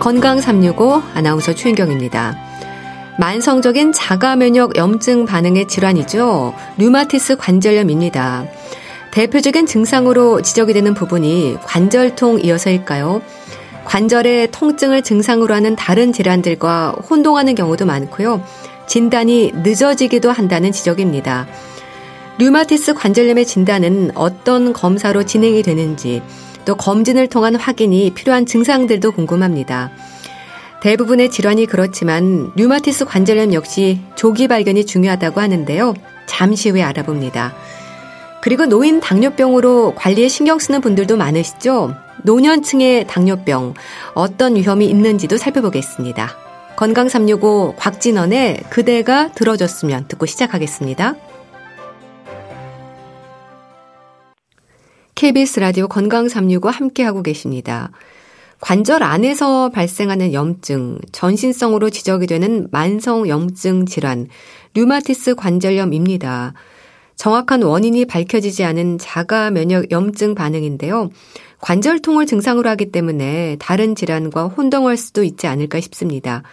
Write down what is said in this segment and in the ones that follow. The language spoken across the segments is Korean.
건강 365 아나운서 최인경입니다. 만성적인 자가 면역 염증 반응의 질환이죠. 류마티스 관절염입니다. 대표적인 증상으로 지적이 되는 부분이 관절통이어서일까요? 관절의 통증을 증상으로 하는 다른 질환들과 혼동하는 경우도 많고요. 진단이 늦어지기도 한다는 지적입니다. 류마티스 관절염의 진단은 어떤 검사로 진행이 되는지 또 검진을 통한 확인이 필요한 증상들도 궁금합니다. 대부분의 질환이 그렇지만 류마티스 관절염 역시 조기 발견이 중요하다고 하는데요. 잠시 후에 알아봅니다. 그리고 노인 당뇨병으로 관리에 신경 쓰는 분들도 많으시죠? 노년층의 당뇨병, 어떤 위험이 있는지도 살펴보겠습니다. 건강 365 곽진원의 그대가 들어줬으면 듣고 시작하겠습니다. KBS 라디오 건강 365 함께하고 계십니다. 관절 안에서 발생하는 염증, 전신성으로 지적이 되는 만성 염증 질환, 류마티스 관절염입니다. 정확한 원인이 밝혀지지 않은 자가 면역 염증 반응인데요. 관절통을 증상으로 하기 때문에 다른 질환과 혼동할 수도 있지 않을까 싶습니다.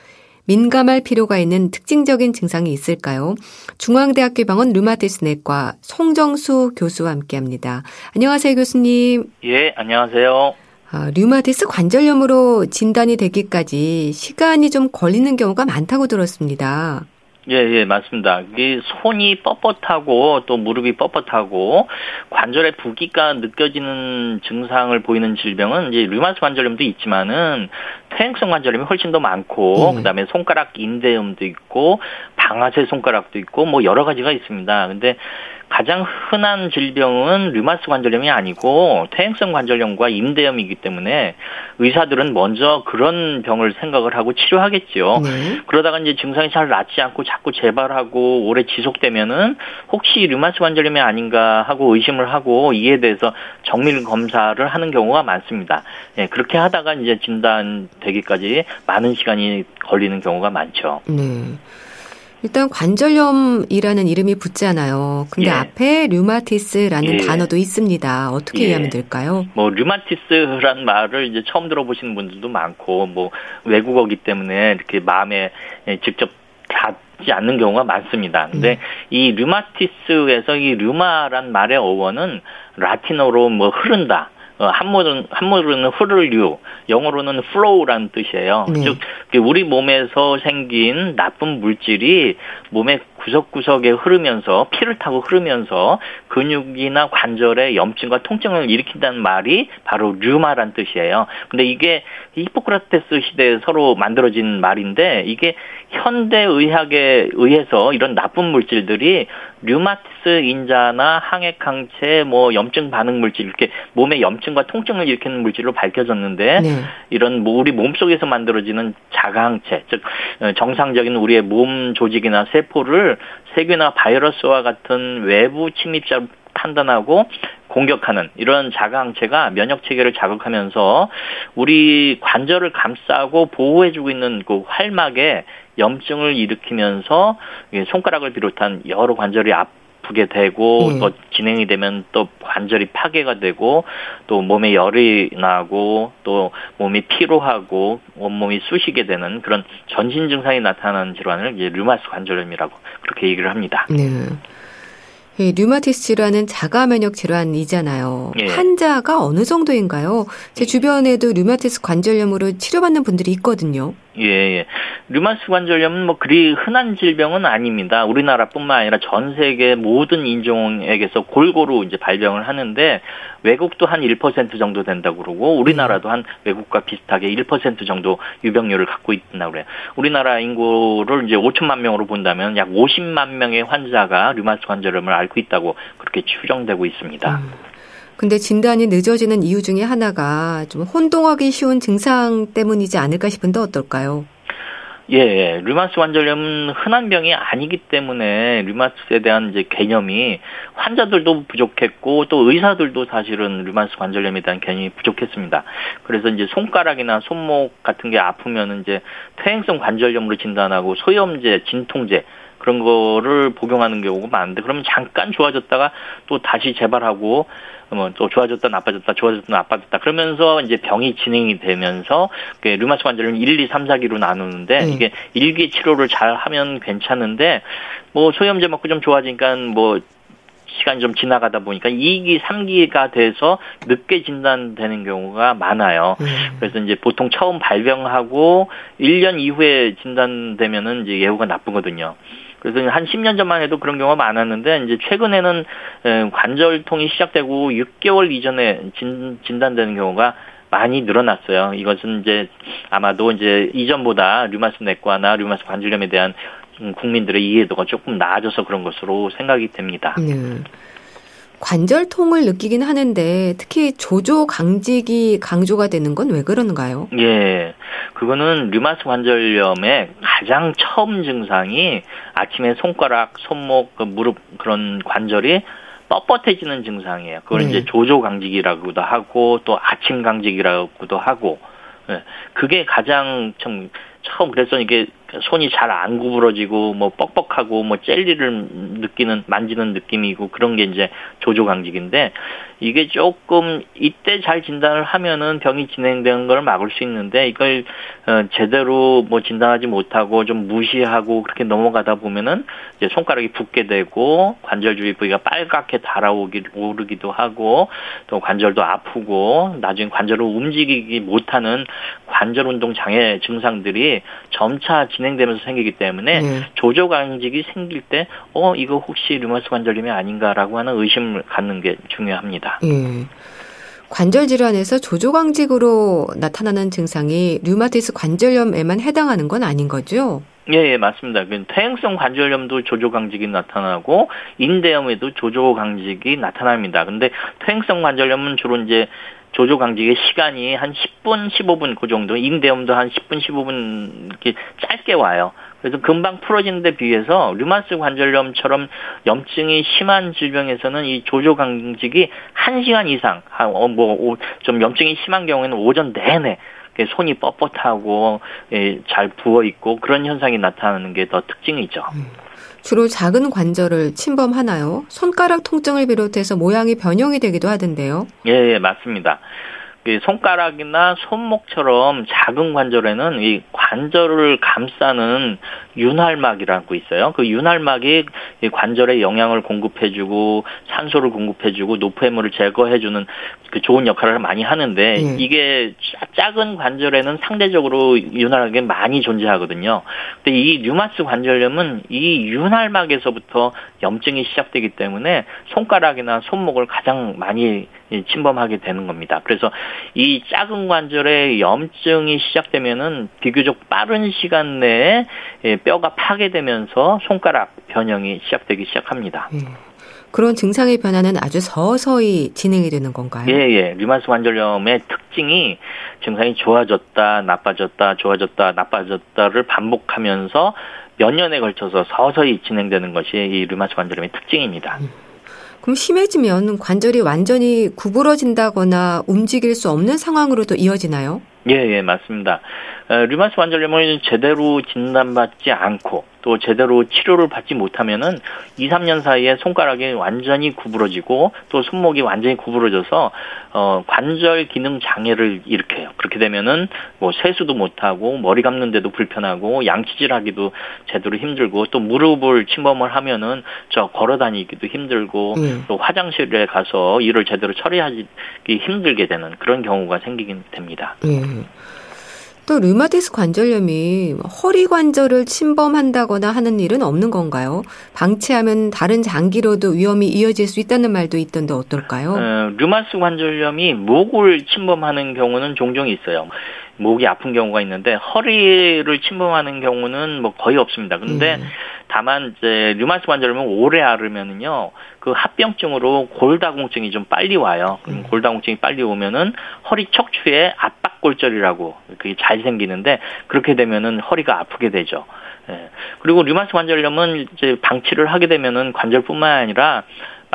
민감할 필요가 있는 특징적인 증상이 있을까요? 중앙대학교 병원 류마티스 내과 송정수 교수와 함께합니다. 안녕하세요, 교수님. 예, 안녕하세요. 아, 류마티스 관절염으로 진단이 되기까지 시간이 좀 걸리는 경우가 많다고 들었습니다. 예, 예, 맞습니다. 이게 손이 뻣뻣하고 또 무릎이 뻣뻣하고 관절의 부기가 느껴지는 증상을 보이는 질병은 이제 류마스 관절염도 있지만은 퇴행성 관절염이 훨씬 더 많고 음. 그다음에 손가락 인대염도 있고 방아쇠 손가락도 있고 뭐 여러 가지가 있습니다. 근데 가장 흔한 질병은 류마스 관절염이 아니고 퇴행성 관절염과 임대염이기 때문에 의사들은 먼저 그런 병을 생각을 하고 치료하겠죠. 네. 그러다가 이제 증상이 잘 낫지 않고 자꾸 재발하고 오래 지속되면은 혹시 류마스 관절염이 아닌가 하고 의심을 하고 이에 대해서 정밀 검사를 하는 경우가 많습니다. 예, 그렇게 하다가 이제 진단되기까지 많은 시간이 걸리는 경우가 많죠. 네. 일단 관절염이라는 이름이 붙잖아요. 근데 예. 앞에 류마티스라는 예. 단어도 있습니다. 어떻게 예. 이해하면 될까요? 뭐 류마티스란 말을 이제 처음 들어보시는 분들도 많고 뭐 외국어기 때문에 이렇게 마음에 직접 닿지 않는 경우가 많습니다. 근데 음. 이 류마티스에서 이 류마란 말의 어원은 라틴어로 뭐 흐른다. 어, 한문은 한문으로는 흐를류, 영어로는 flow라는 뜻이에요. 네. 즉 우리 몸에서 생긴 나쁜 물질이 몸의 구석구석에 흐르면서 피를 타고 흐르면서 근육이나 관절에 염증과 통증을 일으킨다는 말이 바로 류마란 뜻이에요. 근데 이게 히포크라테스 시대에 서로 만들어진 말인데 이게 현대 의학에 의해서 이런 나쁜 물질들이 류마티스 인자나 항액 항체 뭐 염증 반응 물질 이렇게 몸에 염증과 통증을 일으키는 물질로 밝혀졌는데 네. 이런 뭐 우리 몸속에서 만들어지는 자가항체 즉 어, 정상적인 우리의 몸 조직이나 세포를 세균이나 바이러스와 같은 외부 침입자 판단하고 공격하는 이런 자가항체가 면역 체계를 자극하면서 우리 관절을 감싸고 보호해주고 있는 그 활막에 염증을 일으키면서 손가락을 비롯한 여러 관절이 아프게 되고 음. 또 진행이 되면 또 관절이 파괴가 되고 또 몸에 열이 나고 또 몸이 피로하고 온몸이 쑤시게 되는 그런 전신 증상이 나타나는 질환을 이제 류마스 관절염이라고 그렇게 얘기를 합니다. 네. 예, 류마티스 질환은 자가 면역 질환이잖아요. 예. 환자가 어느 정도인가요? 제 주변에도 류마티스 관절염으로 치료받는 분들이 있거든요. 예, 예. 류마스 관절염은 뭐 그리 흔한 질병은 아닙니다. 우리나라뿐만 아니라 전 세계 모든 인종에게서 골고루 이제 발병을 하는데 외국도 한 1% 정도 된다고 그러고 우리나라도 한 외국과 비슷하게 1% 정도 유병률을 갖고 있다고 그래요. 우리나라 인구를 이제 5천만 명으로 본다면 약 50만 명의 환자가 류마스 관절염을 앓고 있다고 그렇게 추정되고 있습니다. 음. 근데 진단이 늦어지는 이유 중에 하나가 좀 혼동하기 쉬운 증상 때문이지 않을까 싶은데 어떨까요? 예, 예. 류마스 관절염은 흔한 병이 아니기 때문에 류마스에 대한 이제 개념이 환자들도 부족했고 또 의사들도 사실은 류마스 관절염에 대한 개념이 부족했습니다. 그래서 이제 손가락이나 손목 같은 게 아프면 이제 퇴행성 관절염으로 진단하고 소염제, 진통제 그런 거를 복용하는 경우가 많은데 그러면 잠깐 좋아졌다가 또 다시 재발하고 뭐또 좋아졌다 나빠졌다 좋아졌다 나빠졌다 그러면서 이제 병이 진행이 되면서 그 류마스 관절은 1, 2, 3, 4기로 나누는데 음. 이게 1기 치료를 잘 하면 괜찮은데 뭐 소염제 먹고 좀 좋아지니까 뭐 시간이 좀 지나가다 보니까 2기, 3기가 돼서 늦게 진단되는 경우가 많아요. 음. 그래서 이제 보통 처음 발병하고 1년 이후에 진단되면은 이제 예후가 나쁘거든요. 그래서 한 10년 전만 해도 그런 경우가 많았는데 이제 최근에는 관절통이 시작되고 6개월 이전에 진, 진단되는 경우가 많이 늘어났어요. 이것은 이제 아마도 이제 이전보다 류마스 내과나 류마스 관절염에 대한 국민들의 이해도가 조금 나아져서 그런 것으로 생각이 됩니다. 네. 관절통을 느끼긴 하는데 특히 조조 강직이 강조가 되는 건 왜 그런가요? 예. 그거는 류마스 관절염의 가장 처음 증상이 아침에 손가락, 손목, 그 무릎 그런 관절이 뻣뻣해지는 증상이에요. 그걸 네. 이제 조조 강직이라고도 하고 또 아침 강직이라고도 하고 예. 그게 가장 참 처음 그래서 이게 손이 잘 안 구부러지고 뭐 뻑뻑하고 뭐 젤리를 느끼는 만지는 느낌이고 그런 게 이제 조조강직인데 이게 조금 이때 잘 진단을 하면은 병이 진행되는 걸 막을 수 있는데 이걸 어 제대로 뭐 진단하지 못하고 좀 무시하고 그렇게 넘어가다 보면은 이제 손가락이 붓게 되고 관절 주위 부위가 빨갛게 달아오기 오르기도 하고 또 관절도 아프고 나중에 관절을 움직이기 못하는 관절 운동 장애 증상들이 점차 진행되면서 생기기 때문에 네. 조조강직이 생길 때 어 이거 혹시 류마스 관절염이 아닌가라고 하는 의심을 갖는 게 중요합니다. 예. 관절 질환에서 조조강직으로 나타나는 증상이 류마티스 관절염에만 해당하는 건 아닌 거죠? 예, 예, 맞습니다. 그 퇴행성 관절염도 조조강직이 나타나고 인대염에도 조조강직이 나타납니다. 근데 퇴행성 관절염은 주로 이제 조조 강직의 시간이 한 10분, 15분 그 정도, 인대염도 한 10분, 15분 이렇게 짧게 와요. 그래서 금방 풀어지는 데 비해서 류마스 관절염처럼 염증이 심한 질병에서는 이 조조 강직이 1시간 이상, 어, 뭐, 좀 염증이 심한 경우에는 오전 내내 손이 뻣뻣하고 예, 잘 부어 있고 그런 현상이 나타나는 게 더 특징이죠. 음. 주로 작은 관절을 침범하나요? 손가락 통증을 비롯해서 모양이 변형이 되기도 하던데요. 예, 예 맞습니다. 그 손가락이나 손목처럼 작은 관절에는 이 관절을 감싸는 윤활막이라고 있어요. 그 윤활막이 관절에 영양을 공급해주고 산소를 공급해주고 노폐물을 제거해주는 그 좋은 역할을 많이 하는데 네. 이게 작은 관절에는 상대적으로 윤활막이 많이 존재하거든요. 근데 이 류마스 관절염은 이 윤활막에서부터 염증이 시작되기 때문에 손가락이나 손목을 가장 많이 침범하게 되는 겁니다. 그래서 이 작은 관절에 염증이 시작되면은 비교적 빠른 시간 내에 뼈가 파괴되면서 손가락 변형이 시작되기 시작합니다. 음. 그런 증상의 변화는 아주 서서히 진행이 되는 건가요? 예, 예. 류마스 관절염의 특징이 증상이 좋아졌다, 나빠졌다, 좋아졌다, 나빠졌다를 반복하면서 몇 년에 걸쳐서 서서히 진행되는 것이 이 류마스 관절염의 특징입니다. 음. 그럼 심해지면 관절이 완전히 구부러진다거나 움직일 수 없는 상황으로도 이어지나요? 예, 예, 맞습니다. 류마스 관절염을 제대로 진단받지 않고 또 제대로 치료를 받지 못하면은 2, 3년 사이에 손가락이 완전히 구부러지고 또 손목이 완전히 구부러져서 어 관절 기능 장애를 일으켜요. 그렇게 되면은 뭐 세수도 못 하고 머리 감는데도 불편하고 양치질하기도 제대로 힘들고 또 무릎을 침범을 하면은 저 걸어 다니기도 힘들고 음. 또 화장실에 가서 일을 제대로 처리하기 힘들게 되는 그런 경우가 생기긴 됩니다. 음. 또 류마티스 관절염이 허리 관절을 침범한다거나 하는 일은 없는 건가요? 방치하면 다른 장기로도 위험이 이어질 수 있다는 말도 있던데 어떨까요? 어, 류마티스 관절염이 목을 침범하는 경우는 종종 있어요. 목이 아픈 경우가 있는데 허리를 침범하는 경우는 뭐 거의 없습니다. 근데 음. 다만 이제 류마티스 관절염은 오래 앓으면은요 그 합병증으로 골다공증이 좀 빨리 와요. 음. 골다공증이 빨리 오면은 허리 척추에 압박골절이라고 그게 잘 생기는데 그렇게 되면은 허리가 아프게 되죠. 예. 그리고 류마티스 관절염은 이제 방치를 하게 되면은 관절뿐만 아니라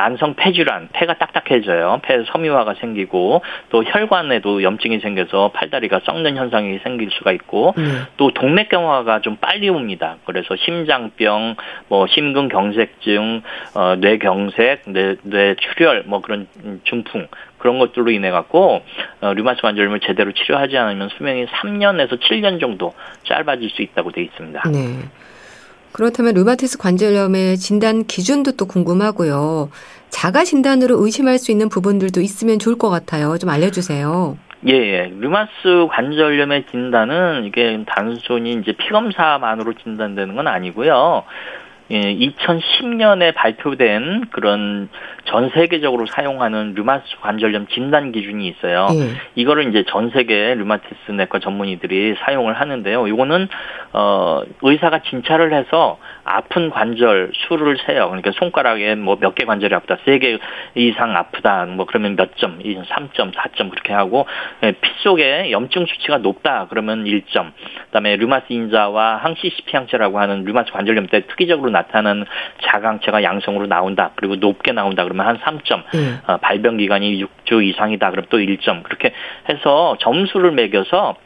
만성 폐질환, 폐가 딱딱해져요. 폐 섬유화가 생기고 또 혈관에도 염증이 생겨서 팔다리가 썩는 현상이 생길 수가 있고 음. 또 동맥경화가 좀 빨리 옵니다. 그래서 심장병, 뭐 심근경색증, 어, 뇌경색, 뇌, 뇌출혈 뭐 그런 중풍 그런 것들로 인해 갖고 어, 류마스 관절염을 제대로 치료하지 않으면 수명이 3년에서 7년 정도 짧아질 수 있다고 되어 있습니다. 네. 그렇다면 류마티스 관절염의 진단 기준도 또 궁금하고요. 자가 진단으로 의심할 수 있는 부분들도 있으면 좋을 것 같아요. 좀 알려주세요. 예, 예. 류마스 관절염의 진단은 이게 단순히 이제 피 검사만으로 진단되는 건 아니고요. 예, 2010년에 발표된 그런 전 세계적으로 사용하는 류마스 관절염 진단 기준이 있어요. 예. 이거를 이제 전 세계 류마티스 내과 전문의들이 사용을 하는데요. 이거는 어 의사가 진찰을 해서 아픈 관절 수를 세요. 그러니까 손가락에 뭐 몇 개 관절이 아프다, 세 개 이상 아프다, 뭐 그러면 몇 점, 3점, 4점 그렇게 하고 예, 피 속에 염증 수치가 높다 그러면 1점. 그다음에 류마스 인자와 항CCP 항체라고 하는 류마스 관절염 때 특이적으로 나타나는 자강체가 양성으로 나온다. 그리고 높게 나온다 그러면 한 3점. 음. 어, 발병 기간이 6주 이상이다 그러면 또 1점. 그렇게 해서 점수를 매겨서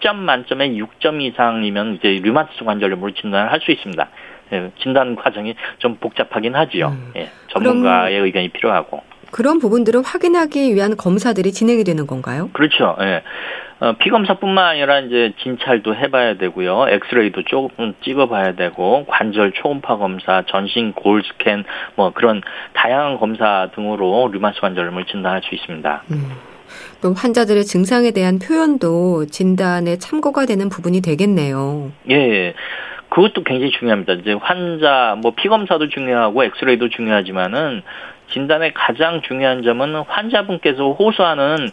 10점 만점에 6점 이상이면 이제 류마티스 관절염으로 진단을 할 수 있습니다. 예, 진단 과정이 좀 복잡하긴 하지요. 음. 예, 전문가의 의견이 필요하고. 그런 부분들은 확인하기 위한 검사들이 진행이 되는 건가요? 그렇죠. 예. 어, 피검사뿐만 아니라 이제 진찰도 해봐야 되고요. 엑스레이도 조금 찍어봐야 되고 관절 초음파 검사, 전신 골 스캔 뭐 그런 다양한 검사 등으로 류마스 관절염을 진단할 수 있습니다. 음. 또 환자들의 증상에 대한 표현도 진단에 참고가 되는 부분이 되겠네요. 예. 그것도 굉장히 중요합니다. 이제 환자 뭐 피검사도 중요하고 엑스레이도 중요하지만은 진단의 가장 중요한 점은 환자분께서 호소하는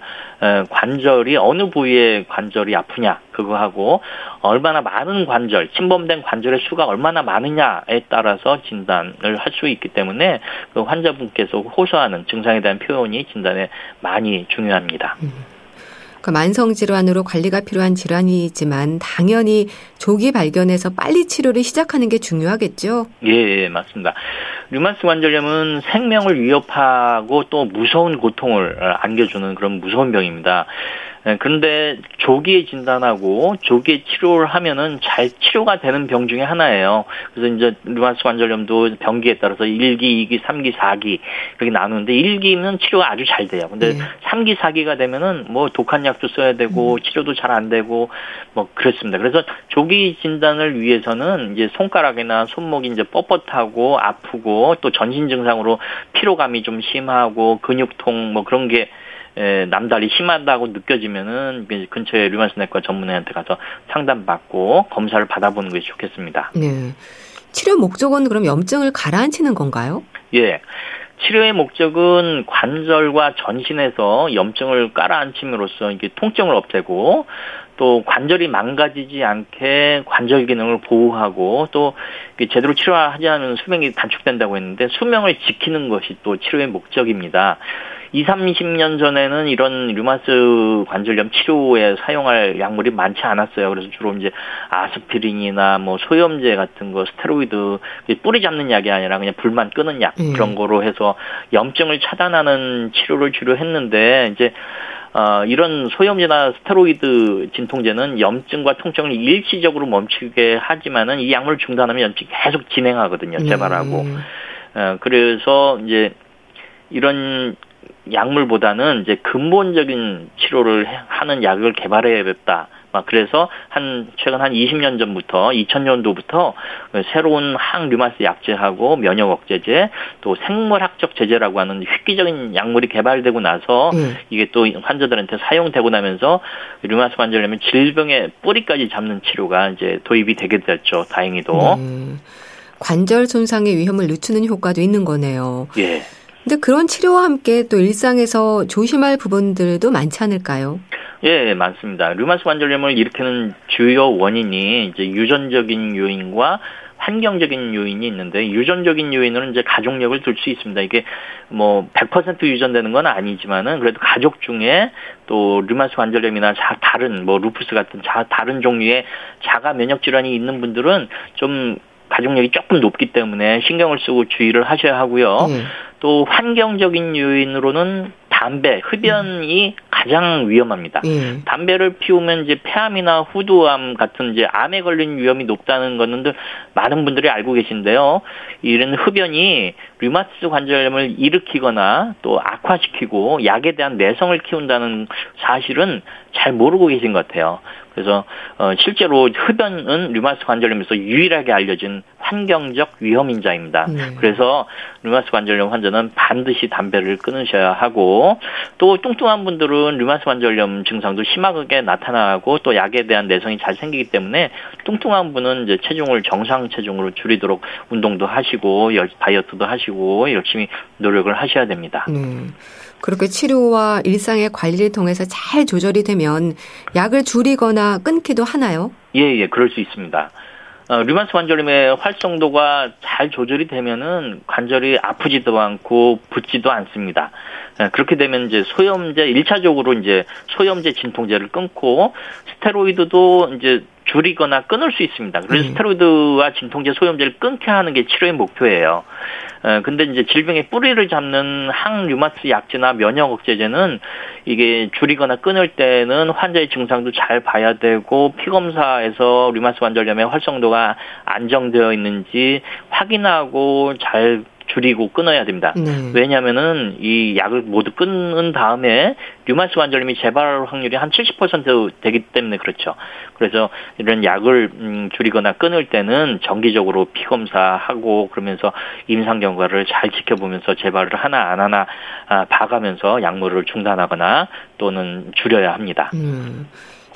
관절이 어느 부위의 관절이 아프냐 그거하고 얼마나 많은 관절 침범된 관절의 수가 얼마나 많으냐에 따라서 진단을 할 수 있기 때문에 그 환자분께서 호소하는 증상에 대한 표현이 진단에 많이 중요합니다. 음. 그러니까 만성 질환으로 관리가 필요한 질환이지만 당연히 조기 발견해서 빨리 치료를 시작하는 게 중요하겠죠. 예, 예 맞습니다. 류마스 관절염은 생명을 위협하고 또 무서운 고통을 안겨주는 그런 무서운 병입니다. 예, 그런데 조기에 진단하고 조기에 치료를 하면은 잘 치료가 되는 병 중에 하나예요. 그래서 이제 류마스 관절염도 병기에 따라서 1기, 2기, 3기, 4기 이렇게 나누는데 1기는 치료가 아주 잘 돼요. 근데 네. 3기, 4기가 되면은 뭐 독한 약도 써야 되고 음. 치료도 잘 안 되고 뭐 그렇습니다. 그래서 조기 진단을 위해서는 이제 손가락이나 손목이 이제 뻣뻣하고 아프고 또 전신 증상으로 피로감이 좀 심하고 근육통 뭐 그런 게 남달리 심하다고 느껴지면은 근처에 류마스 내과 전문의한테 가서 상담받고 검사를 받아보는 것이 좋겠습니다. 네. 치료 목적은 그럼 염증을 가라앉히는 건가요? 예. 치료의 목적은 관절과 전신에서 염증을 깔아앉힘으로써 이게 통증을 없애고 또 관절이 망가지지 않게 관절 기능을 보호하고 또 제대로 치료하지 않으면 수명이 단축된다고 했는데 수명을 지키는 것이 또 치료의 목적입니다. 2, 30년 전에는 이런 류마스 관절염 치료에 사용할 약물이 많지 않았어요. 그래서 주로 이제 아스피린이나 뭐 소염제 같은 거, 스테로이드 뿌리 잡는 약이 아니라 그냥 불만 끄는 약 음. 그런 거로 해서 염증을 차단하는 치료를 주로 했는데 이제 어, 이런 소염제나 스테로이드 진통제는 염증과 통증을 일시적으로 멈추게 하지만은 이 약물 중단하면 염증이 계속 진행하거든요. 재발하고. 음. 어, 그래서 이제 이런 약물보다는 이제 근본적인 치료를 하는 약을 개발해야겠다. 막 그래서 한 최근 한 20년 전부터 2000년도부터 새로운 항류마스 약제하고 면역 억제제 또 생물학적 제제라고 하는 획기적인 약물이 개발되고 나서 음. 이게 또 환자들한테 사용되고 나면서 류마스 관절염의 질병의 뿌리까지 잡는 치료가 이제 도입이 되게 됐죠. 다행히도. 음. 관절 손상의 위험을 늦추는 효과도 있는 거네요. 예. 근데 그런 치료와 함께 또 일상에서 조심할 부분들도 많지 않을까요? 예, 많습니다. 류마스 관절염을 일으키는 주요 원인이 이제 유전적인 요인과 환경적인 요인이 있는데 유전적인 요인은 이제 가족력을 둘 수 있습니다. 이게 뭐 100% 유전되는 건 아니지만은 그래도 가족 중에 또 류마스 관절염이나 자, 다른 뭐 루푸스 같은 자, 다른 종류의 자가 면역 질환이 있는 분들은 좀 가족력이 조금 높기 때문에 신경을 쓰고 주의를 하셔야 하고요. 네. 또 환경적인 요인으로는 담배, 흡연이 음. 가장 위험합니다. 예. 담배를 피우면 이제 폐암이나 후두암 같은 이제 암에 걸린 위험이 높다는 것은 많은 분들이 알고 계신데요. 이런 흡연이 류마티스 관절염을 일으키거나 또 악화시키고 약에 대한 내성을 키운다는 사실은 잘 모르고 계신 것 같아요. 그래서 어, 실제로 흡연은 류마티스 관절염에서 유일하게 알려진 환경적 위험 인자입니다. 네. 그래서 류마티스 관절염 환자는 반드시 담배를 끊으셔야 하고 또 뚱뚱한 분들은 류마티스 관절염 증상도 심하게 나타나고 또 약에 대한 내성이 잘 생기기 때문에 뚱뚱한 분은 이제 체중을 정상 체중으로 줄이도록 운동도 하시고 다이어트도 하시고 열심히 노력을 하셔야 됩니다. 음. 그렇게 치료와 일상의 관리를 통해서 잘 조절이 되면 약을 줄이거나 끊기도 하나요? 예, 예, 그럴 수 있습니다. 어, 류마스 관절염의 활성도가 잘 조절이 되면은 관절이 아프지도 않고 붓지도 않습니다. 예, 그렇게 되면 이제 소염제 1차적으로 이제 소염제 진통제를 끊고 스테로이드도 이제 줄이거나 끊을 수 있습니다. 그래서 음. 스테로이드와 진통제 소염제를 끊게 하는 게 치료의 목표예요. 어, 근데 이제 질병의 뿌리를 잡는 항류마스 약제나 면역 억제제는 이게 줄이거나 끊을 때는 환자의 증상도 잘 봐야 되고 피 검사에서 류마스 관절염의 활성도가 안정되어 있는지 확인하고 잘 줄이고 끊어야 됩니다. 네. 왜냐하면은 이 약을 모두 끊은 다음에 류마티스 관절염이 재발 확률이 한 70% 되기 때문에 그렇죠. 그래서 이런 약을 음, 줄이거나 끊을 때는 정기적으로 피 검사하고 그러면서 임상 경과를 잘 지켜보면서 재발을 하나 안 하나 아, 봐가면서 약물을 중단하거나 또는 줄여야 합니다. 음.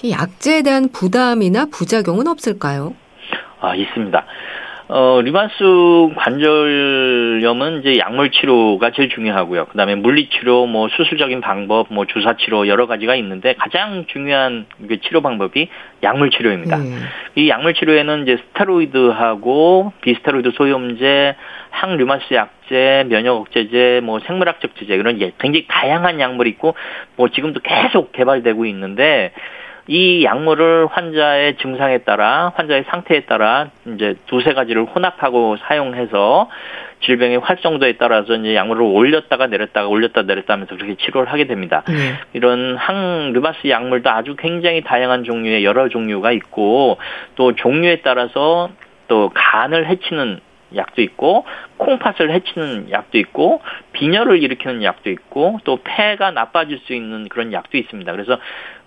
이 약제에 대한 부담이나 부작용은 없을까요? 아 있습니다. 어, 류마티스 관절염은 이제 약물 치료가 제일 중요하고요. 그 다음에 물리 치료, 뭐 수술적인 방법, 뭐 주사 치료 여러 가지가 있는데 가장 중요한 치료 방법이 약물 치료입니다. 음. 이 약물 치료에는 이제 스테로이드하고 비스테로이드 소염제, 항류마스 약제, 면역 억제제, 뭐 생물학적 제제 이런 굉장히 다양한 약물이 있고 뭐 지금도 계속 개발되고 있는데 이 약물을 환자의 증상에 따라 환자의 상태에 따라 이제 두세 가지를 혼합하고 사용해서 질병의 활성도에 따라서 이제 약물을 올렸다가 내렸다가 올렸다 내렸다 하면서 그렇게 치료를 하게 됩니다. 네. 이런 항르바스 약물도 아주 굉장히 다양한 종류의 여러 종류가 있고 또 종류에 따라서 또 간을 해치는 약도 있고 콩팥을 해치는 약도 있고 빈혈을 일으키는 약도 있고 또 폐가 나빠질 수 있는 그런 약도 있습니다. 그래서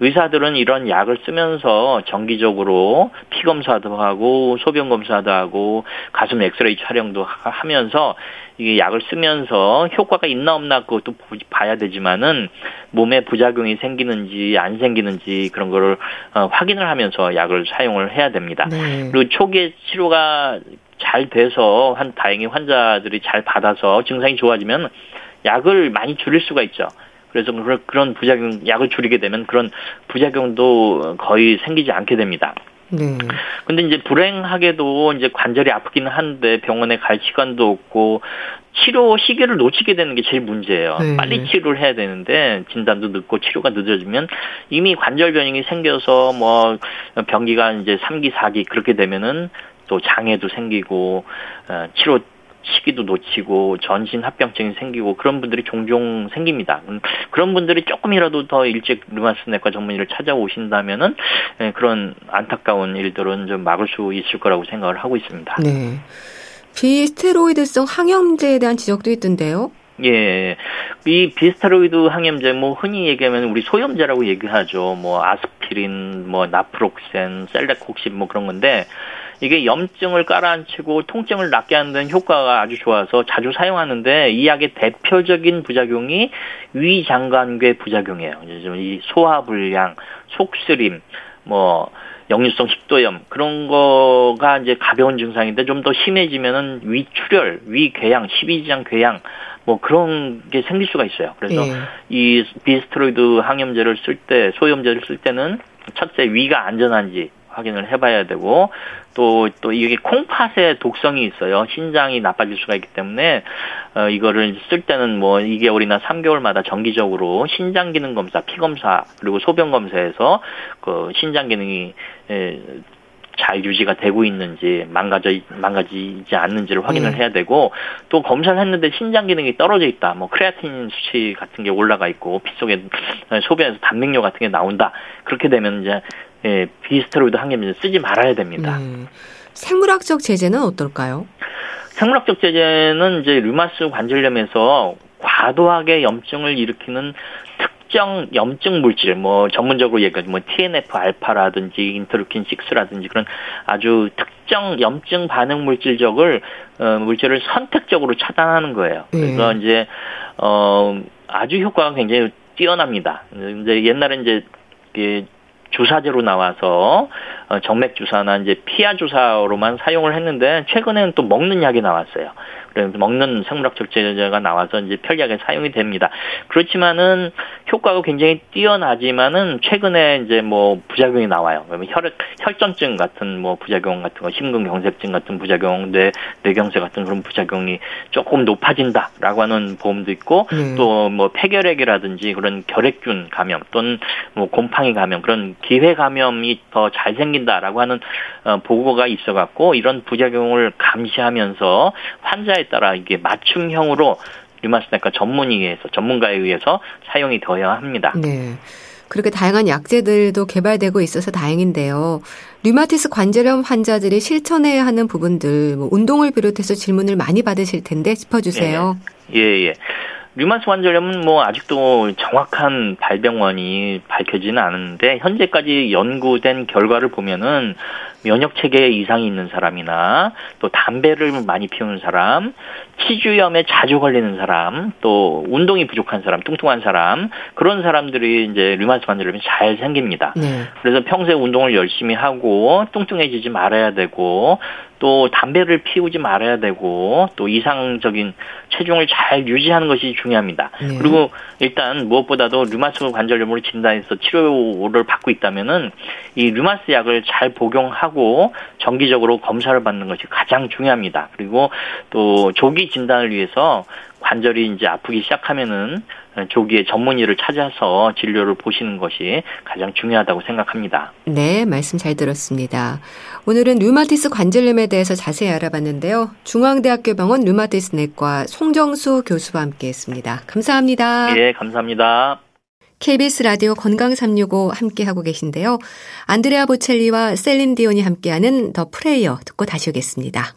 의사들은 이런 약을 쓰면서 정기적으로 피 검사도 하고 소변 검사도 하고 가슴 엑스레이 촬영도 하면서 이게 약을 쓰면서 효과가 있나 없나 그것도 봐야 되지만은 몸에 부작용이 생기는지 안 생기는지 그런 거를 어, 확인을 하면서 약을 사용을 해야 됩니다. 네. 그리고 초기에 치료가 잘 돼서 한 다행히 환자들이 잘 받아서 증상이 좋아지면 약을 많이 줄일 수가 있죠. 그래서 그런 부작용 약을 줄이게 되면 그런 부작용도 거의 생기지 않게 됩니다. 네. 근데 이제 불행하게도 이제 관절이 아프기는 한데 병원에 갈 시간도 없고 치료 시기를 놓치게 되는 게 제일 문제예요. 네. 빨리 치료를 해야 되는데 진단도 늦고 치료가 늦어지면 이미 관절 변형이 생겨서 뭐 병기가 이제 3기, 4기 그렇게 되면은 또 장애도 생기고 어, 치료 시기도 놓치고 전신 합병증이 생기고 그런 분들이 종종 생깁니다. 음, 그런 분들이 조금이라도 더 일찍 류마스 내과 전문의를 찾아오신다면은 예, 그런 안타까운 일들은 좀 막을 수 있을 거라고 생각을 하고 있습니다. 네. 비스테로이드성 항염제에 대한 지적도 있던데요. 예. 이 비스테로이드 항염제 뭐 흔히 얘기하면 우리 소염제라고 얘기하죠. 뭐 아스피린, 뭐 나프록센, 셀레콕신 뭐 그런 건데 이게 염증을 깔아앉히고 통증을 낫게 하는 효과가 아주 좋아서 자주 사용하는데 이 약의 대표적인 부작용이 위장관계 부작용이에요. 이 소화불량, 속쓰림, 뭐 역류성 식도염 그런 거가 이제 가벼운 증상인데 좀 더 심해지면은 위출혈, 위궤양, 십이지장 궤양 뭐 그런 게 생길 수가 있어요. 그래서 예. 이 비스트로이드 항염제를 쓸 때, 소염제를 쓸 때는 첫째 위가 안전한지 확인을 해봐야 되고 또, 또 이게 콩팥의 독성이 있어요. 신장이 나빠질 수가 있기 때문에, 어, 이거를 쓸 때는 뭐 2개월이나 3개월마다 정기적으로 신장 기능 검사, 피 검사, 그리고 소변 검사에서 그 신장 기능이, 에, 잘 유지가 되고 있는지 망가져 망가지지 않는지를 확인을 네. 해야 되고 또 검사를 했는데 신장 기능이 떨어져 있다. 뭐 크레아틴 수치 같은 게 올라가 있고 피 속에 소변에서 단백뇨 같은 게 나온다. 그렇게 되면 이제 예, 비스테로이드 항염제 쓰지 말아야 됩니다. 네. 생물학적 제재는 어떨까요? 생물학적 제재는 이제 류마스 관절염에서 과도하게 염증을 일으키는 특정 염증 물질, 뭐 전문적으로 얘기하면 뭐 TNF 알파라든지 인터루킨 6라든지 그런 아주 특정 염증 반응 물질적을 어, 물질을 선택적으로 차단하는 거예요. 네. 그래서 네. 이제 어 아주 효과가 굉장히 뛰어납니다. 이제 옛날에 이제 주사제로 나와서 어, 정맥 주사나 이제 피하 주사로만 사용을 했는데 최근에는 또 먹는 약이 나왔어요. 먹는 생물학적 제제가 나와서 이제 편리하게 사용이 됩니다. 그렇지만은 효과가 굉장히 뛰어나지만은 최근에 이제 뭐 부작용이 나와요. 그러면 혈액 혈전증 같은 뭐 부작용 같은 거, 심근경색증 같은 부작용, 뇌 뇌경색 같은 그런 부작용이 조금 높아진다라고 하는 보험도 있고 네. 또뭐 폐결핵이라든지 그런 결핵균 감염 또는 뭐 곰팡이 감염 그런 기회 감염이 더 잘 생긴다라고 하는 어, 보고가 있어갖고 이런 부작용을 감시하면서 환자의 따라 이게 맞춤형으로 류마티스과 전문의에 의해서 전문가에 의해서 사용이 되어야 합니다. 네. 그렇게 다양한 약제들도 개발되고 있어서 다행인데요. 류마티스 관절염 환자들이 실천해야 하는 부분들, 뭐 운동을 비롯해서 질문을 많이 받으실 텐데 짚어주세요. 예, 예. 예. 류마티스 관절염은 뭐 아직도 정확한 발병원이 밝혀지는 않은데 현재까지 연구된 결과를 보면은 면역 체계 이상이 있는 사람이나 또 담배를 많이 피우는 사람, 치주염에 자주 걸리는 사람, 또 운동이 부족한 사람, 뚱뚱한 사람 그런 사람들이 이제 류마티스 관절염이 잘 생깁니다. 네. 그래서 평소에 운동을 열심히 하고 뚱뚱해지지 말아야 되고 또 담배를 피우지 말아야 되고 또 이상적인 체중을 잘 유지하는 것이 중요합니다. 네. 그리고 일단 무엇보다도 류마티스 관절염으로 진단해서 치료를 받고 있다면은 이 류마스 약을 잘 복용하고 정기적으로 검사를 받는 것이 가장 중요합니다. 그리고 또 조기 진단을 위해서 관절이 이제 아프기 시작하면은 조기에 전문의를 찾아서 진료를 보시는 것이 가장 중요하다고 생각합니다. 네, 말씀 잘 들었습니다. 오늘은 류마티스 관절염에 대해서 자세히 알아봤는데요. 중앙대학교 병원 류마티스 내과 송정수 교수와 함께 했습니다. 감사합니다. 예, 감사합니다. KBS 라디오 건강 365 함께하고 계신데요. 안드레아 보첼리와 셀린 디온이 함께하는 더 프레이어 듣고 다시 오겠습니다.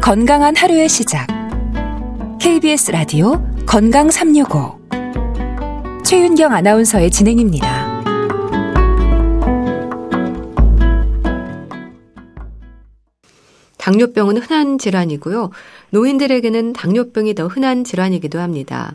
건강한 하루의 시작. KBS 라디오 건강 365. 최윤경 아나운서의 진행입니다. 당뇨병은 흔한 질환이고요. 노인들에게는 당뇨병이 더 흔한 질환이기도 합니다.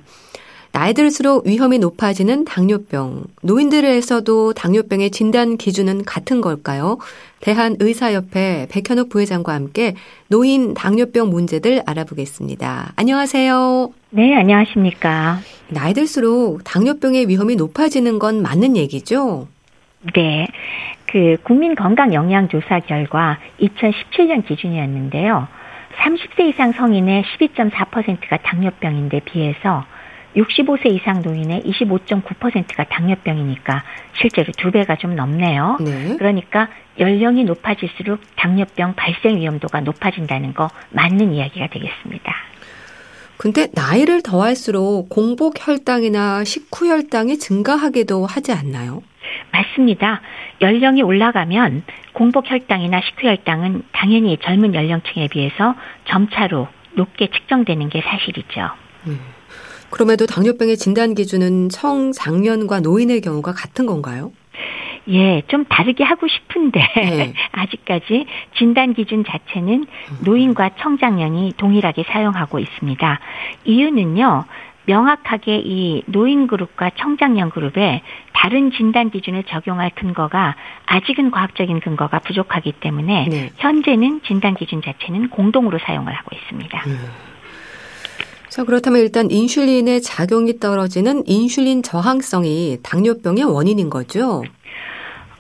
나이 들수록 위험이 높아지는 당뇨병. 노인들에서도 당뇨병의 진단 기준은 같은 걸까요? 대한의사협회 백현욱 부회장과 함께 노인 당뇨병 문제들 알아보겠습니다. 안녕하세요. 네, 안녕하십니까. 나이 들수록 당뇨병의 위험이 높아지는 건 맞는 얘기죠? 네. 그 국민 건강 영양 조사 결과 2017년 기준이었는데요. 30세 이상 성인의 12.4%가 당뇨병인데 비해서 65세 이상 노인의 25.9%가 당뇨병이니까 실제로 두 배가 좀 넘네요. 네. 그러니까 연령이 높아질수록 당뇨병 발생 위험도가 높아진다는 거 맞는 이야기가 되겠습니다. 근데 나이를 더할수록 공복 혈당이나 식후 혈당이 증가하기도 하지 않나요? 맞습니다. 연령이 올라가면 공복 혈당이나 식후 혈당은 당연히 젊은 연령층에 비해서 점차로 높게 측정되는 게 사실이죠. 음. 그럼에도 당뇨병의 진단 기준은 청장년과 노인의 경우가 같은 건가요? 예, 좀 다르게 하고 싶은데 네. 아직까지 진단 기준 자체는 노인과 청장년이 동일하게 사용하고 있습니다. 이유는요. 명확하게 이 노인 그룹과 청장년 그룹에 다른 진단 기준을 적용할 근거가 아직은 과학적인 근거가 부족하기 때문에 네. 현재는 진단 기준 자체는 공동으로 사용을 하고 있습니다. 음. 자, 그렇다면 일단 인슐린의 작용이 떨어지는 인슐린 저항성이 당뇨병의 원인인 거죠?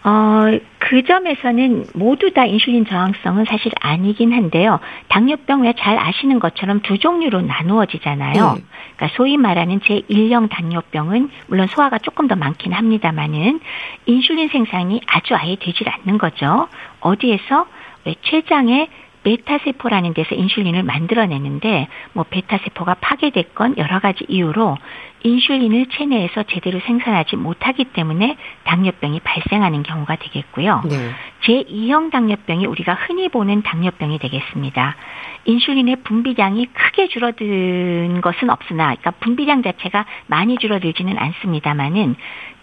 어, 그 점에서는 모두 다 인슐린 저항성은 사실 아니긴 한데요. 당뇨병 왜 잘 아시는 것처럼 두 종류로 나누어지잖아요. 네. 그러니까 소위 말하는 제1형 당뇨병은 물론 소화가 조금 더 많긴 합니다만은 인슐린 생산이 아주 아예 되질 않는 거죠. 어디에서 왜 췌장에 베타세포라는 데서 인슐린을 만들어내는데 뭐 베타세포가 파괴됐건 여러 가지 이유로 인슐린을 체내에서 제대로 생산하지 못하기 때문에 당뇨병이 발생하는 경우가 되겠고요. 네. 제2형 당뇨병이 우리가 흔히 보는 당뇨병이 되겠습니다. 인슐린의 분비량이 크게 줄어든 것은 없으나 그러니까 분비량 자체가 많이 줄어들지는 않습니다만은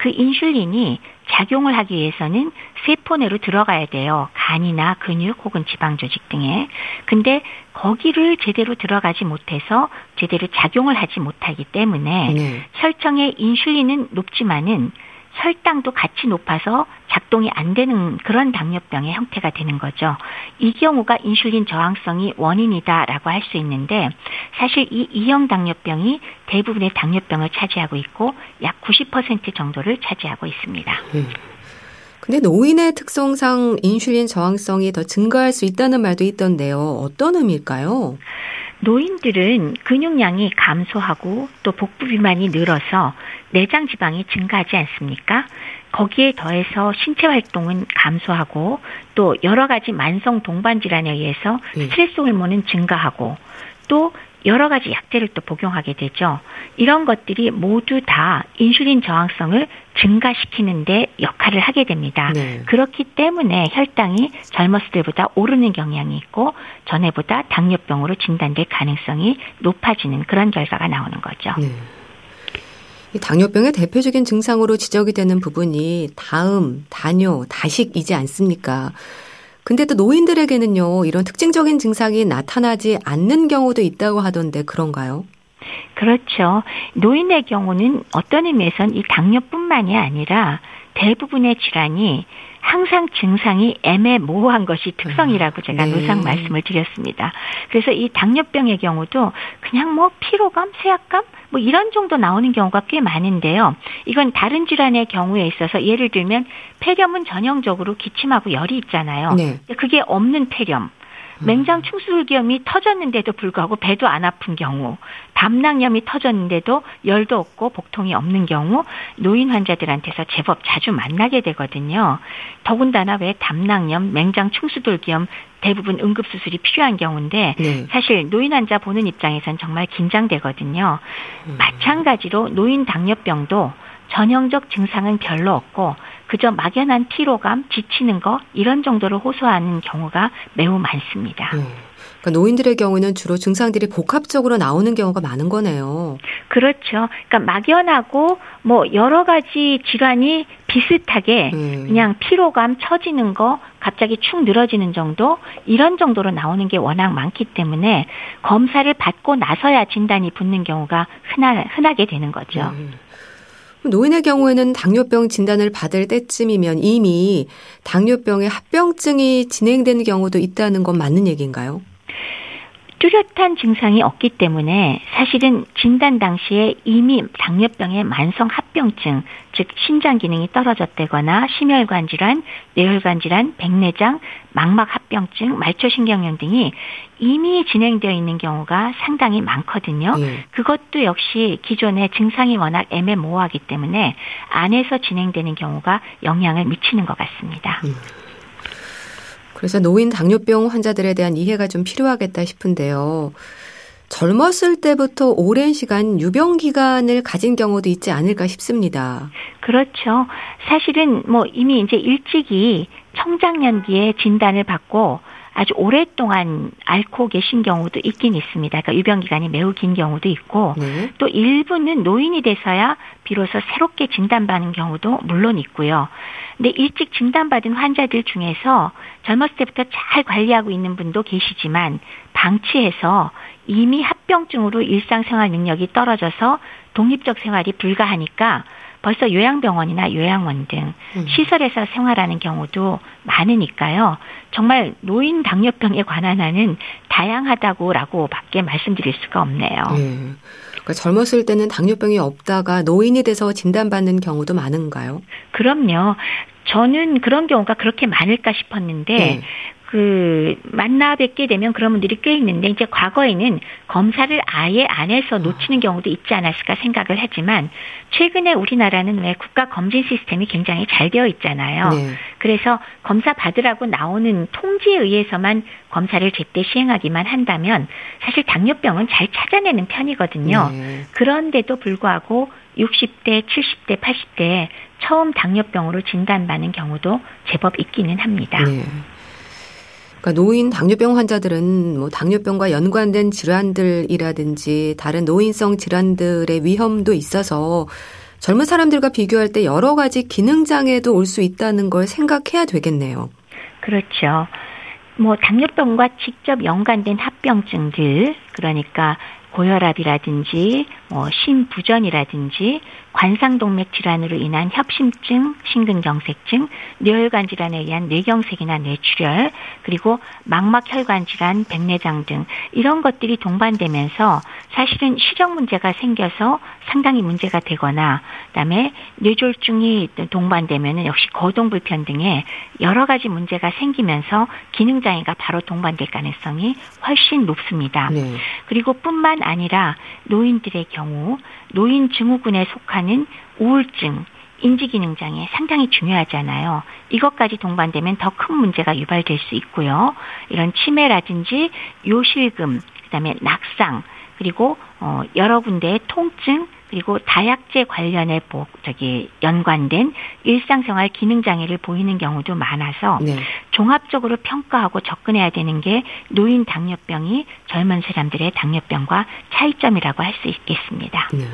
그 인슐린이 작용을 하기 위해서는 세포 내로 들어가야 돼요. 간이나 근육 혹은 지방 조직 등에. 근데 거기를 제대로 들어가지 못해서 제대로 작용을 하지 못하기 때문에 네. 혈청의 인슐린은 높지만은 혈당도 같이 높아서 작동이 안 되는 그런 당뇨병의 형태가 되는 거죠. 이 경우가 인슐린 저항성이 원인이다라고 할 수 있는데 사실 이 이형 당뇨병이 대부분의 당뇨병을 차지하고 있고 약 90% 정도를 차지하고 있습니다. 음. 근데 노인의 특성상 인슐린 저항성이 더 증가할 수 있다는 말도 있던데요. 어떤 의미일까요? 노인들은 근육량이 감소하고 또 복부 비만이 늘어서 내장 지방이 증가하지 않습니까? 거기에 더해서 신체 활동은 감소하고 또 여러 가지 만성 동반 질환에 의해서 네. 스트레스 호르몬은 증가하고 또 여러 가지 약제를 또 복용하게 되죠. 이런 것들이 모두 다 인슐린 저항성을 증가시키는데 역할을 하게 됩니다. 네. 그렇기 때문에 혈당이 젊었을 때보다 오르는 경향이 있고 전에보다 당뇨병으로 진단될 가능성이 높아지는 그런 결과가 나오는 거죠. 네. 당뇨병의 대표적인 증상으로 지적이 되는 부분이 다음, 다뇨, 다식이지 않습니까? 근데 또 노인들에게는요, 이런 특징적인 증상이 나타나지 않는 경우도 있다고 하던데 그런가요? 그렇죠. 노인의 경우는 어떤 의미에선 이 당뇨뿐만이 아니라 대부분의 질환이 항상 증상이 애매모호한 것이 특성이라고 제가 네. 노상 말씀을 드렸습니다. 그래서 이 당뇨병의 경우도 그냥 뭐 피로감, 쇠약감 뭐 이런 정도 나오는 경우가 꽤 많은데요. 이건 다른 질환의 경우에 있어서 예를 들면 폐렴은 전형적으로 기침하고 열이 있잖아요. 네. 그게 없는 폐렴. 맹장 충수기염이 터졌는데도 불구하고 배도 안 아픈 경우, 담낭염이 터졌는데도 열도 없고 복통이 없는 경우 노인 환자들한테서 제법 자주 만나게 되거든요. 더군다나 왜 담낭염, 맹장 충수돌기염 대부분 응급수술이 필요한 경우인데 네. 사실 노인 환자 보는 입장에선 정말 긴장되거든요. 음. 마찬가지로 노인 당뇨병도 전형적 증상은 별로 없고 그저 막연한 피로감, 지치는 거 이런 정도로 호소하는 경우가 매우 많습니다. 음. 그러니까 노인들의 경우는 주로 증상들이 복합적으로 나오는 경우가 많은 거네요. 그렇죠. 그러니까 막연하고 뭐 여러 가지 질환이 비슷하게 음. 그냥 피로감, 처지는 거, 갑자기 축 늘어지는 정도 이런 정도로 나오는 게 워낙 많기 때문에 검사를 받고 나서야 진단이 붙는 경우가 흔하, 흔하게 되는 거죠. 음. 노인의 경우에는 당뇨병 진단을 받을 때쯤이면 이미 당뇨병의 합병증이 진행되는 경우도 있다는 건 맞는 얘기인가요? 뚜렷한 증상이 없기 때문에 사실은 진단 당시에 이미 당뇨병의 만성 합병증, 즉 신장 기능이 떨어졌다거나 심혈관 질환, 뇌혈관 질환, 백내장, 망막 합병증, 말초신경염 등이 이미 진행되어 있는 경우가 상당히 많거든요. 예. 그것도 역시 기존의 증상이 워낙 애매모호하기 때문에 안에서 진행되는 경우가 영향을 미치는 것 같습니다. 음. 그래서 노인 당뇨병 환자들에 대한 이해가 좀 필요하겠다 싶은데요. 젊었을 때부터 오랜 시간 유병 기간을 가진 경우도 있지 않을까 싶습니다. 그렇죠. 사실은 뭐 이미 이제 일찍이 청장년기에 진단을 받고 아주 오랫동안 앓고 계신 경우도 있긴 있습니다. 그러니까 유병 기간이 매우 긴 경우도 있고 네. 또 일부는 노인이 돼서야 비로소 새롭게 진단받는 경우도 물론 있고요. 근데 일찍 진단받은 환자들 중에서 젊었을 때부터 잘 관리하고 있는 분도 계시지만 방치해서 이미 합병증으로 일상생활 능력이 떨어져서 독립적 생활이 불가하니까 벌써 요양병원이나 요양원 등 음. 시설에서 생활하는 경우도 많으니까요. 정말 노인 당뇨병에 관한 한은 다양하다고라고밖에 말씀드릴 수가 없네요. 네. 그러니까 젊었을 때는 당뇨병이 없다가 노인이 돼서 진단받는 경우도 많은가요? 그럼요. 저는 그런 경우가 그렇게 많을까 싶었는데 네. 그 만나 뵙게 되면 그런 분들이 꽤 있는데 이제 과거에는 검사를 아예 안 해서 놓치는 경우도 있지 않았을까 생각을 하지만 최근에 우리나라는 왜 국가 검진 시스템이 굉장히 잘 되어 있잖아요. 네. 그래서 검사 받으라고 나오는 통지에 의해서만 검사를 제때 시행하기만 한다면 사실 당뇨병은 잘 찾아내는 편이거든요. 네. 그런데도 불구하고 60대, 70대, 80대 처음 당뇨병으로 진단받는 경우도 제법 있기는 합니다. 네. 그러니까 노인 당뇨병 환자들은 뭐 당뇨병과 연관된 질환들이라든지 다른 노인성 질환들의 위험도 있어서 젊은 사람들과 비교할 때 여러 가지 기능 장애도 올 수 있다는 걸 생각해야 되겠네요. 그렇죠. 뭐 당뇨병과 직접 연관된 합병증들 그러니까 고혈압이라든지 뭐 심부전이라든지 관상동맥 질환으로 인한 협심증, 심근경색증, 뇌혈관 질환에 의한 뇌경색이나 뇌출혈, 그리고 망막혈관 질환, 백내장 등 이런 것들이 동반되면서 사실은 시력 문제가 생겨서 상당히 문제가 되거나 그다음에 뇌졸중이 동반되면은 역시 거동 불편 등의 여러 가지 문제가 생기면서 기능 장애가 바로 동반될 가능성이 훨씬 높습니다. 네. 그리고 뿐만 아니라 노인들의 경우 노인 증후군에 속하는 우울증, 인지기능 장애 상당히 중요하잖아요. 이것까지 동반되면 더 큰 문제가 유발될 수 있고요. 이런 치매라든지 요실금, 그다음에 낙상, 그리고 어 여러 군데의 통증, 그리고 다약제 관련해 보, 저기 연관된 일상생활 기능 장애를 보이는 경우도 많아서 네. 종합적으로 평가하고 접근해야 되는 게 노인 당뇨병이 젊은 사람들의 당뇨병과 차이점이라고 할 수 있겠습니다. 네.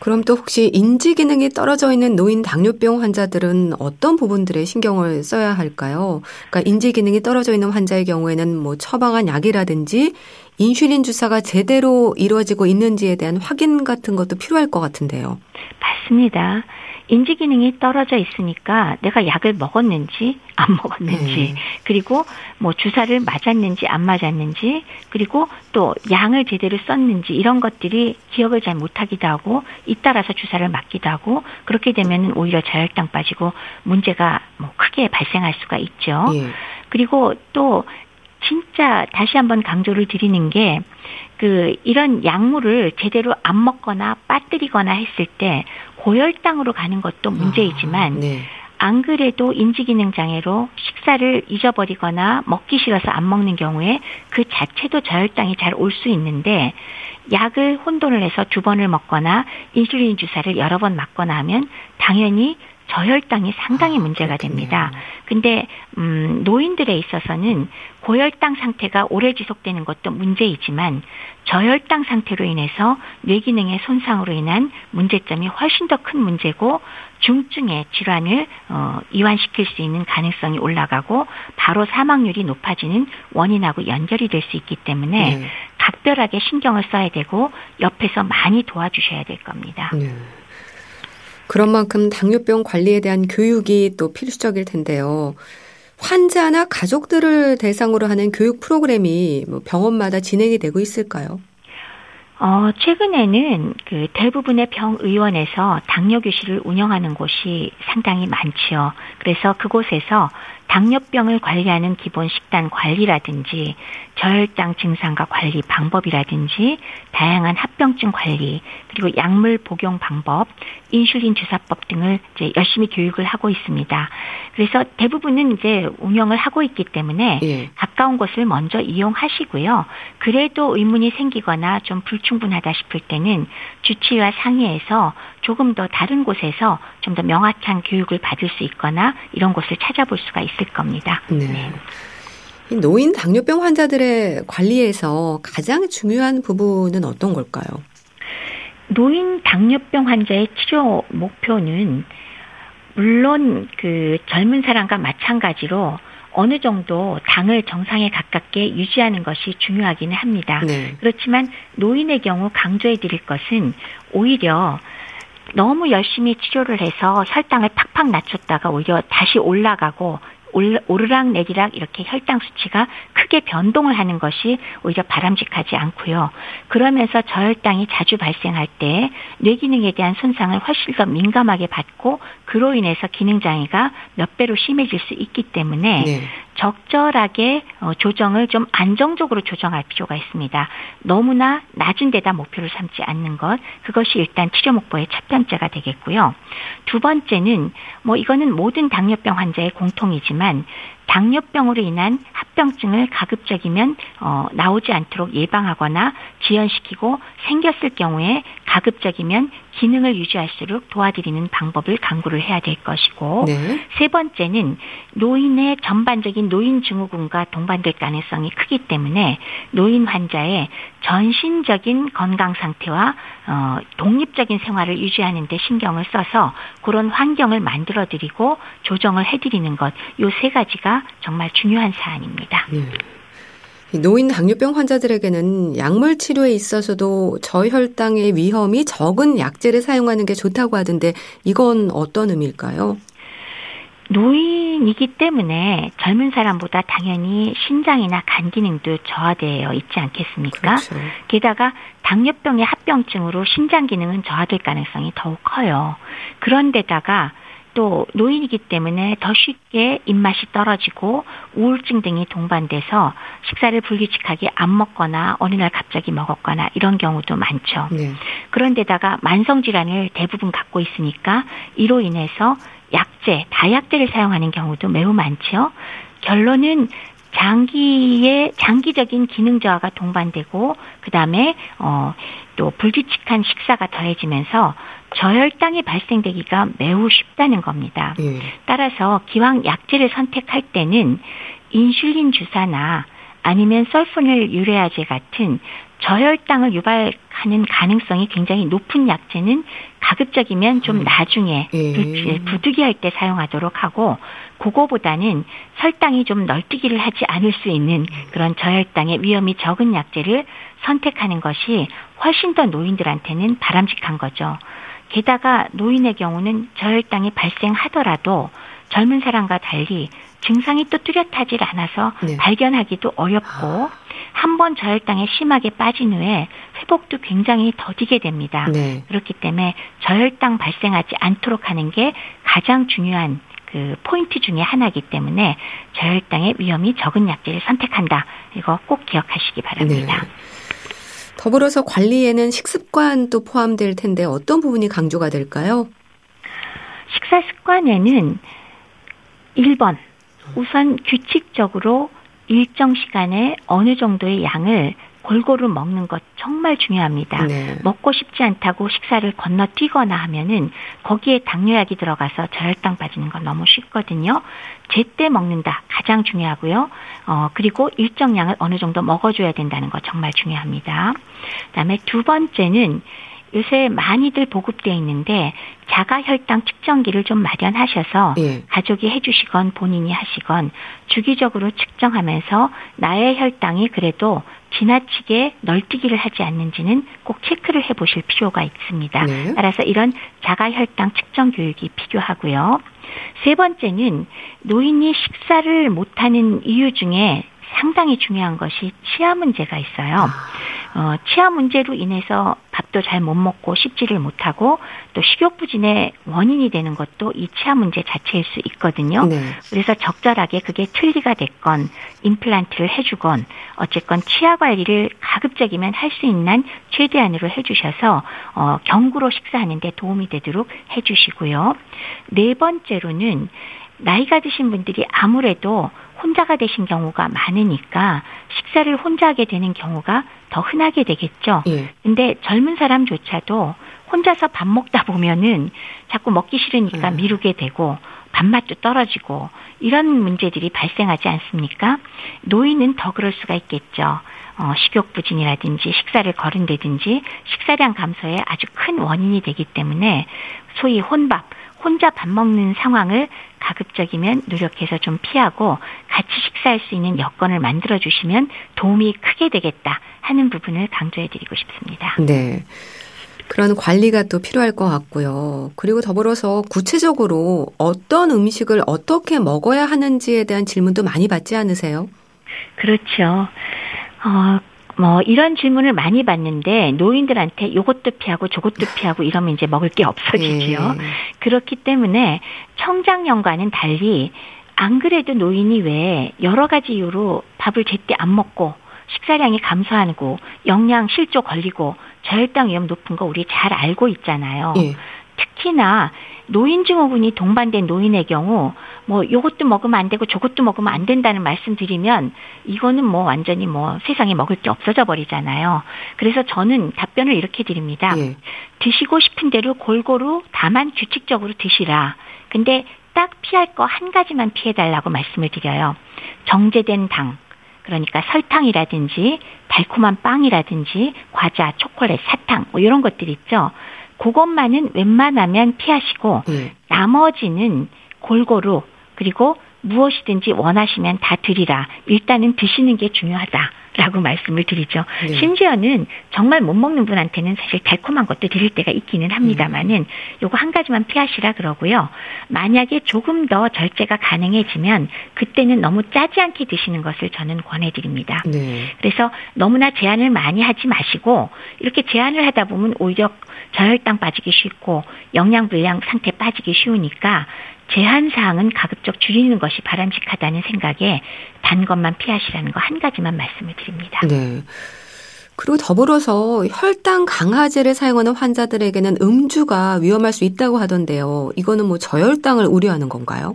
그럼 또 혹시 인지 기능이 떨어져 있는 노인 당뇨병 환자들은 어떤 부분들에 신경을 써야 할까요? 그러니까 인지 기능이 떨어져 있는 환자의 경우에는 뭐 처방한 약이라든지 인슐린 주사가 제대로 이루어지고 있는지에 대한 확인 같은 것도 필요할 것 같은데요. 맞습니다. 인지 기능이 떨어져 있으니까 내가 약을 먹었는지 안 먹었는지 네. 그리고 뭐 주사를 맞았는지 안 맞았는지 그리고 또 양을 제대로 썼는지 이런 것들이 기억을 잘 못하기도 하고 잇따라서 주사를 맞기도 하고 그렇게 되면 오히려 저혈당 빠지고 문제가 뭐 크게 발생할 수가 있죠. 네. 그리고 또 진짜 다시 한번 강조를 드리는 게 그 이런 약물을 제대로 안 먹거나 빠뜨리거나 했을 때 고혈당으로 가는 것도 문제이지만 아, 네. 안 그래도 인지기능 장애로 식사를 잊어버리거나 먹기 싫어서 안 먹는 경우에 그 자체도 저혈당이 잘 올 수 있는데 약을 혼돈을 해서 두 번을 먹거나 인슐린 주사를 여러 번 맞거나 하면 당연히 저혈당이 상당히 아, 문제가 됩니다. 근데 음 노인들에 있어서는 고혈당 상태가 오래 지속되는 것도 문제이지만 저혈당 상태로 인해서 뇌기능의 손상으로 인한 문제점이 훨씬 더 큰 문제고 중증의 질환을 어, 이완시킬 수 있는 가능성이 올라가고 바로 사망률이 높아지는 원인하고 연결이 될 수 있기 때문에 네. 각별하게 신경을 써야 되고 옆에서 많이 도와주셔야 될 겁니다. 네. 그런 만큼 당뇨병 관리에 대한 교육이 또 필수적일 텐데요. 환자나 가족들을 대상으로 하는 교육 프로그램이 뭐 병원마다 진행이 되고 있을까요? 어, 최근에는 그 대부분의 병의원에서 당뇨 교실을 운영하는 곳이 상당히 많지요. 그래서 그곳에서 당뇨병을 관리하는 기본 식단 관리라든지 저혈당 증상과 관리 방법이라든지 다양한 합병증 관리 그리고 약물 복용 방법, 인슐린 주사법 등을 이제 열심히 교육을 하고 있습니다. 그래서 대부분은 이제 운영을 하고 있기 때문에 예. 가까운 곳을 먼저 이용하시고요. 그래도 의문이 생기거나 좀 불충분하다 싶을 때는 주치의와 상의해서 조금 더 다른 곳에서 좀 더 명확한 교육을 받을 수 있거나 이런 곳을 찾아볼 수가 있을 겁니다. 네. 네. 노인 당뇨병 환자들의 관리에서 가장 중요한 부분은 어떤 걸까요? 노인 당뇨병 환자의 치료 목표는 물론 그 젊은 사람과 마찬가지로 어느 정도 당을 정상에 가깝게 유지하는 것이 중요하기는 합니다. 네. 그렇지만 노인의 경우 강조해 드릴 것은 오히려 너무 열심히 치료를 해서 혈당을 팍팍 낮췄다가 오히려 다시 올라가고 오르락 내리락 이렇게 혈당 수치가 크게 변동을 하는 것이 오히려 바람직하지 않고요. 그러면서 저혈당이 자주 발생할 때 뇌 기능에 대한 손상을 훨씬 더 민감하게 받고 그로 인해서 기능 장애가 몇 배로 심해질 수 있기 때문에 네. 적절하게 어, 조정을 좀 안정적으로 조정할 필요가 있습니다. 너무나 낮은 데다 목표를 삼지 않는 것 그것이 일단 치료 목표의 첫 번째가 되겠고요. 두 번째는 뭐 이거는 모든 당뇨병 환자의 공통이지만 당뇨병으로 인한 합병증을 가급적이면 어, 나오지 않도록 예방하거나 지연시키고 생겼을 경우에 가급적이면 기능을 유지할수록 도와드리는 방법을 강구를 해야 될 것이고 네. 세 번째는 노인의 전반적인 노인 증후군과 동반될 가능성이 크기 때문에 노인 환자의 전신적인 건강 상태와 어, 독립적인 생활을 유지하는 데 신경을 써서 그런 환경을 만들어 드리고 조정을 해 드리는 것 요 세 가지가 정말 중요한 사안입니다. 네. 노인 당뇨병 환자들에게는 약물 치료에 있어서도 저혈당의 위험이 적은 약제를 사용하는 게 좋다고 하던데 이건 어떤 의미일까요? 노인이기 때문에 젊은 사람보다 당연히 신장이나 간 기능도 저하되어 있지 않겠습니까? 그렇죠. 게다가 당뇨병의 합병증으로 신장 기능은 저하될 가능성이 더욱 커요. 그런데다가 또 노인이기 때문에 더 쉽게 입맛이 떨어지고 우울증 등이 동반돼서 식사를 불규칙하게 안 먹거나 어느 날 갑자기 먹었거나 이런 경우도 많죠. 네. 그런데다가 만성 질환을 대부분 갖고 있으니까 이로 인해서 약제, 다약제를 사용하는 경우도 매우 많죠. 결론은 장기의 장기적인 기능 저하가 동반되고 그다음에 어 또 불규칙한 식사가 더해지면서 저혈당이 발생되기가 매우 쉽다는 겁니다. 예. 따라서 기왕 약제를 선택할 때는 인슐린 주사나 아니면 설포닐 유레아제 같은 저혈당을 유발하는 가능성이 굉장히 높은 약제는 가급적이면 좀 음. 나중에 예. 부득이할 때 사용하도록 하고 그거보다는 혈당이 좀 널뛰기를 하지 않을 수 있는 그런 저혈당의 위험이 적은 약제를 선택하는 것이 훨씬 더 노인들한테는 바람직한 거죠. 게다가 노인의 경우는 저혈당이 발생하더라도 젊은 사람과 달리 증상이 또 뚜렷하지 않아서 네. 발견하기도 어렵고 아. 한번 저혈당에 심하게 빠진 후에 회복도 굉장히 더디게 됩니다. 네. 그렇기 때문에 저혈당 발생하지 않도록 하는 게 가장 중요한 그 포인트 중의 하나이기 때문에 저혈당의 위험이 적은 약제를 선택한다. 이거 꼭 기억하시기 바랍니다. 네. 더불어서 관리에는 식습관도 포함될 텐데 어떤 부분이 강조가 될까요? 식사 습관에는 1번 우선 규칙적으로 일정 시간에 어느 정도의 양을 골고루 먹는 것 정말 중요합니다. 네. 먹고 싶지 않다고 식사를 건너뛰거나 하면은 거기에 당뇨약이 들어가서 저혈당 빠지는 건 너무 쉽거든요. 제때 먹는다 가장 중요하고요. 어 그리고 일정량을 어느 정도 먹어줘야 된다는 거 정말 중요합니다. 그다음에 두 번째는 요새 많이들 보급되어 있는데 자가 혈당 측정기를 좀 마련하셔서 예. 가족이 해주시건 본인이 하시건 주기적으로 측정하면서 나의 혈당이 그래도 지나치게 널뛰기를 하지 않는지는 꼭 체크를 해보실 필요가 있습니다. 네. 따라서 이런 자가 혈당 측정 교육이 필요하고요. 세 번째는 노인이 식사를 못하는 이유 중에 상당히 중요한 것이 치아 문제가 있어요. 아. 어, 치아 문제로 인해서 밥도 잘 못 먹고 씹지를 못하고 또 식욕부진의 원인이 되는 것도 이 치아 문제 자체일 수 있거든요. 네. 그래서 적절하게 그게 틀니가 됐건 임플란트를 해주건 어쨌건 치아 관리를 가급적이면 할 수 있는 최대한으로 해주셔서 어, 경구로 식사하는데 도움이 되도록 해주시고요. 네 번째로는 나이가 드신 분들이 아무래도 혼자가 되신 경우가 많으니까 식사를 혼자 하게 되는 경우가 더 흔하게 되겠죠. 예. 근데 젊은 사람조차도 혼자서 밥 먹다 보면은 자꾸 먹기 싫으니까 음. 미루게 되고 밥맛도 떨어지고 이런 문제들이 발생하지 않습니까? 노인은 더 그럴 수가 있겠죠. 어, 식욕 부진이라든지 식사를 거른다든지 식사량 감소에 아주 큰 원인이 되기 때문에 소위 혼밥, 혼자 밥 먹는 상황을 가급적이면 노력해서 좀 피하고 같이 식사할 수 있는 여건을 만들어 주시면 도움이 크게 되겠다 하는 부분을 강조해 드리고 싶습니다. 네. 그런 관리가 또 필요할 것 같고요. 그리고 더불어서 구체적으로 어떤 음식을 어떻게 먹어야 하는지에 대한 질문도 많이 받지 않으세요? 그렇죠. 어, 뭐 이런 질문을 많이 받는데 노인들한테 요것도 피하고 저것도 피하고 이러면 이제 먹을 게 없어지죠. 네. 그렇기 때문에 청장년과는 달리 안 그래도 노인이 왜 여러 가지 이유로 밥을 제때 안 먹고 식사량이 감소하고 영양 실조 걸리고 저혈당 위험 높은 거 우리 잘 알고 있잖아요. 네. 특히나 노인 증후군이 동반된 노인의 경우 뭐 요것도 먹으면 안 되고 저것도 먹으면 안 된다는 말씀드리면 이거는 뭐 완전히 뭐 세상에 먹을 게 없어져 버리잖아요. 그래서 저는 답변을 이렇게 드립니다. 예. 드시고 싶은 대로 골고루 다만 규칙적으로 드시라. 근데 딱 피할 거 한 가지만 피해 달라고 말씀을 드려요. 정제된 당. 그러니까 설탕이라든지 달콤한 빵이라든지 과자, 초콜릿, 사탕 뭐 이런 것들 있죠. 그것만은 웬만하면 피하시고 네. 나머지는 골고루 그리고 무엇이든지 원하시면 다 드리라. 일단은 드시는 게 중요하다. 라고 말씀을 드리죠. 네. 심지어는 정말 못 먹는 분한테는 사실 달콤한 것도 드릴 때가 있기는 합니다만은 음. 요거 한 가지만 피하시라 그러고요. 만약에 조금 더 절제가 가능해지면 그때는 너무 짜지 않게 드시는 것을 저는 권해드립니다. 네. 그래서 너무나 제한을 많이 하지 마시고 이렇게 제한을 하다 보면 오히려 저혈당 빠지기 쉽고 영양 불량 상태 빠지기 쉬우니까 제한 사항은 가급적 줄이는 것이 바람직하다는 생각에 단 것만 피하시라는 거 한 가지만 말씀을 드립니다. 네. 그리고 더불어서 혈당 강화제를 사용하는 환자들에게는 음주가 위험할 수 있다고 하던데요. 이거는 뭐 저혈당을 우려하는 건가요?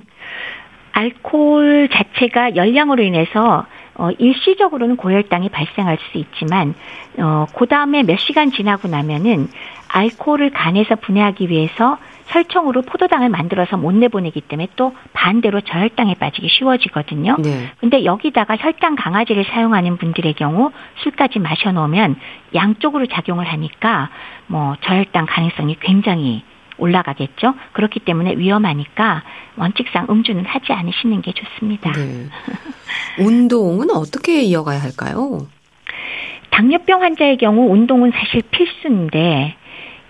알코올 자체가 열량으로 인해서 어, 일시적으로는 고혈당이 발생할 수 있지만 어, 그 다음에 몇 시간 지나고 나면은 알코올을 간에서 분해하기 위해서 혈청으로 포도당을 만들어서 못 내보내기 때문에 또 반대로 저혈당에 빠지기 쉬워지거든요. 네. 근데 여기다가 혈당 강화제를 사용하는 분들의 경우 술까지 마셔 놓으면 양쪽으로 작용을 하니까 뭐 저혈당 가능성이 굉장히 올라가겠죠. 그렇기 때문에 위험하니까 원칙상 음주는 하지 않으시는 게 좋습니다. 네. 운동은 어떻게 이어가야 할까요? 당뇨병 환자의 경우 운동은 사실 필수인데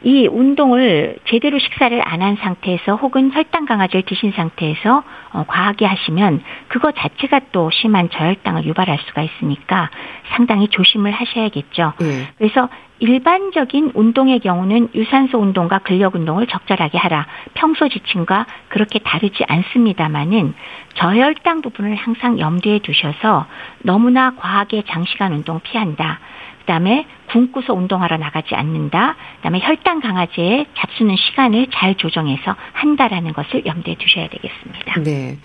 이 운동을 제대로 식사를 안 한 상태에서 혹은 혈당 강화제를 드신 상태에서 어, 과하게 하시면 그거 자체가 또 심한 저혈당을 유발할 수가 있으니까 상당히 조심을 하셔야겠죠. 네. 그래서 일반적인 운동의 경우는 유산소 운동과 근력 운동을 적절하게 하라. 평소 지침과 그렇게 다르지 않습니다만은 저혈당 부분을 항상 염두에 두셔서 너무나 과하게 장시간 운동 피한다. 그다음에 굶고서 운동하러 나가지 않는다. 그다음에 혈당 강화제에 잡수는 시간을 잘 조정해서 한다라는 것을 염두에 두셔야 되겠습니다. 네.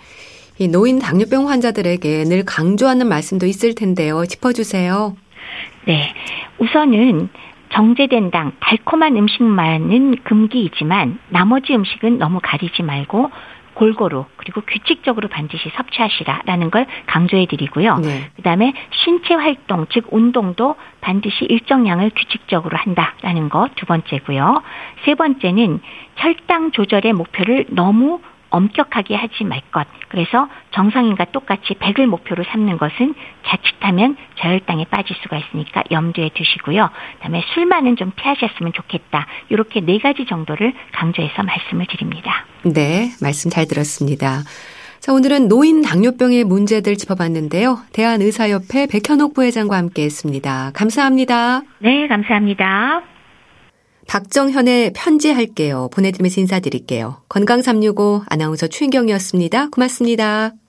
이 노인 당뇨병 환자들에게 늘 강조하는 말씀도 있을 텐데요. 짚어주세요. 네. 우선은 정제된 당, 달콤한 음식만은 금기이지만 나머지 음식은 너무 가리지 말고 골고루 그리고 규칙적으로 반드시 섭취하시라라는 걸 강조해 드리고요. 네. 그다음에 신체 활동 즉 운동도 반드시 일정량을 규칙적으로 한다라는 거두 번째고요. 세 번째는 혈당 조절의 목표를 너무 엄격하게 하지 말 것. 그래서 정상인과 똑같이 100을 목표로 삼는 것은 자칫하면 저혈당에 빠질 수가 있으니까 염두에 두시고요. 그다음에 술만은 좀 피하셨으면 좋겠다. 이렇게 네 가지 정도를 강조해서 말씀을 드립니다. 네, 말씀 잘 들었습니다. 자, 오늘은 노인 당뇨병의 문제들 짚어봤는데요. 대한의사협회 백현옥 부회장과 함께 했습니다. 감사합니다. 네, 감사합니다. 박정현의 편지할게요. 보내드리면서 인사드릴게요. 건강365 아나운서 추인경이었습니다. 고맙습니다.